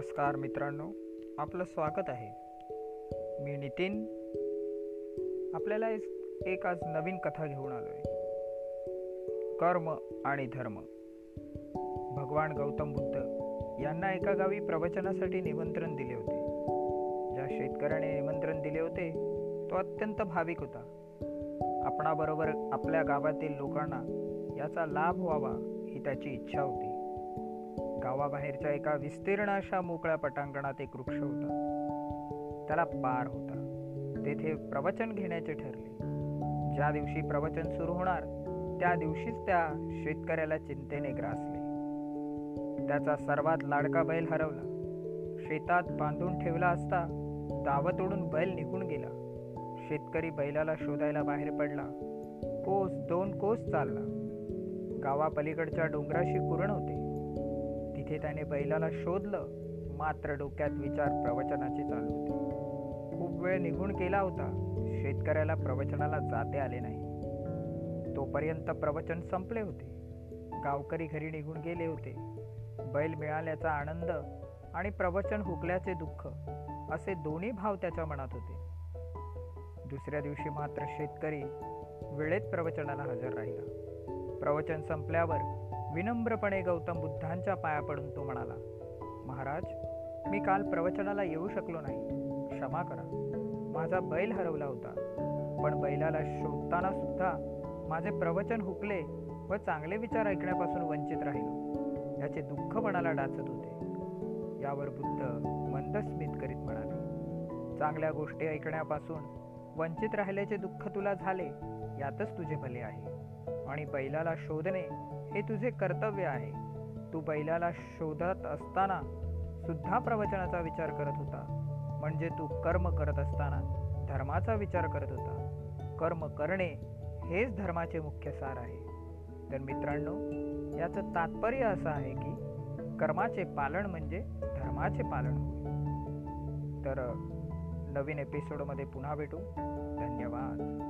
नमस्कार मित्रांनो आपलं स्वागत आहे. मी नितीन. आपल्याला एक आज नवीन कथा घेऊन आलो आहे कर्म आणि धर्म. भगवान गौतम बुद्ध यांना एका गावी प्रवचनासाठी निमंत्रण दिले होते. ज्या शेतकऱ्याने निमंत्रण दिले होते तो अत्यंत भाविक होता. आपणाबरोबर आपल्या गावातील लोकांना याचा लाभ व्हावा ही त्याची इच्छा होती. गावाबाहेरच्या एका विस्तीर्ण अशा मोकळ्या पटांगणात एक वृक्ष होता. त्याला पार होता. तेथे प्रवचन घेण्याचे ठरले. ज्या दिवशी प्रवचन सुरू होणार त्या दिवशीच त्या शेतकऱ्याला चिंतेने ग्रासले. त्याचा सर्वात लाडका बैल हरवला. शेतात बांधून ठेवला असता दावत ओढून बैल निघून गेला. शेतकरी बैलाला शोधायला बाहेर पडला. कोस दोन कोस चालला. गावापलीकडच्या डोंगराशी कुरण होते तिथे त्याने बैलाला शोधलं मात्र डोक्यात विचार प्रवचनाचे चालू होते. खूप वेळ निघून गेला होता. शेतकऱ्याला प्रवचनाला जाते आले नाही. तोपर्यंत प्रवचन संपले होते. गावकरी घरी निघून गेले होते. बैल मिळाल्याचा आनंद आणि प्रवचन हुकल्याचे दुःख असे दोन्ही भाव त्याच्या मनात होते. दुसऱ्या दिवशी मात्र शेतकरी वेळेत प्रवचनाला हजर राहिला. प्रवचन संपल्यावर विनम्रपणे गौतम बुद्धांच्या पाया पडून तो म्हणाला महाराज मी काल प्रवचनाला येऊ शकलो नाही. क्षमा करा. माझा बैल हरवला होता. पण बैलाला शोधताना सुद्धा माझे प्रवचन हुकले व चांगले विचार ऐकण्यापासून वंचित राहिलो. याचे दुःख मनाला डाचत होते. यावर बुद्ध मंदस्मित करीत म्हणाले चांगल्या गोष्टी ऐकण्यापासून वंचित राहिल्याचे दुःख तुला झाले यातच तुझे भले आहे. आणि बैलाला शोधणे हे तुझे कर्तव्य आहे. तू बैलाला शोधत असताना सुद्धा प्रवचनाचा विचार करत होता. म्हणजे तू कर्म करत असताना धर्माचा विचार करत होता. कर्म करणे हेच धर्माचे मुख्य सार आहे. तर मित्रांनो याचं तात्पर्य असं आहे की कर्माचे पालन म्हणजे धर्माचे पालन होय. तर नवीन एपिसोडमध्ये पुन्हा भेटू. धन्यवाद.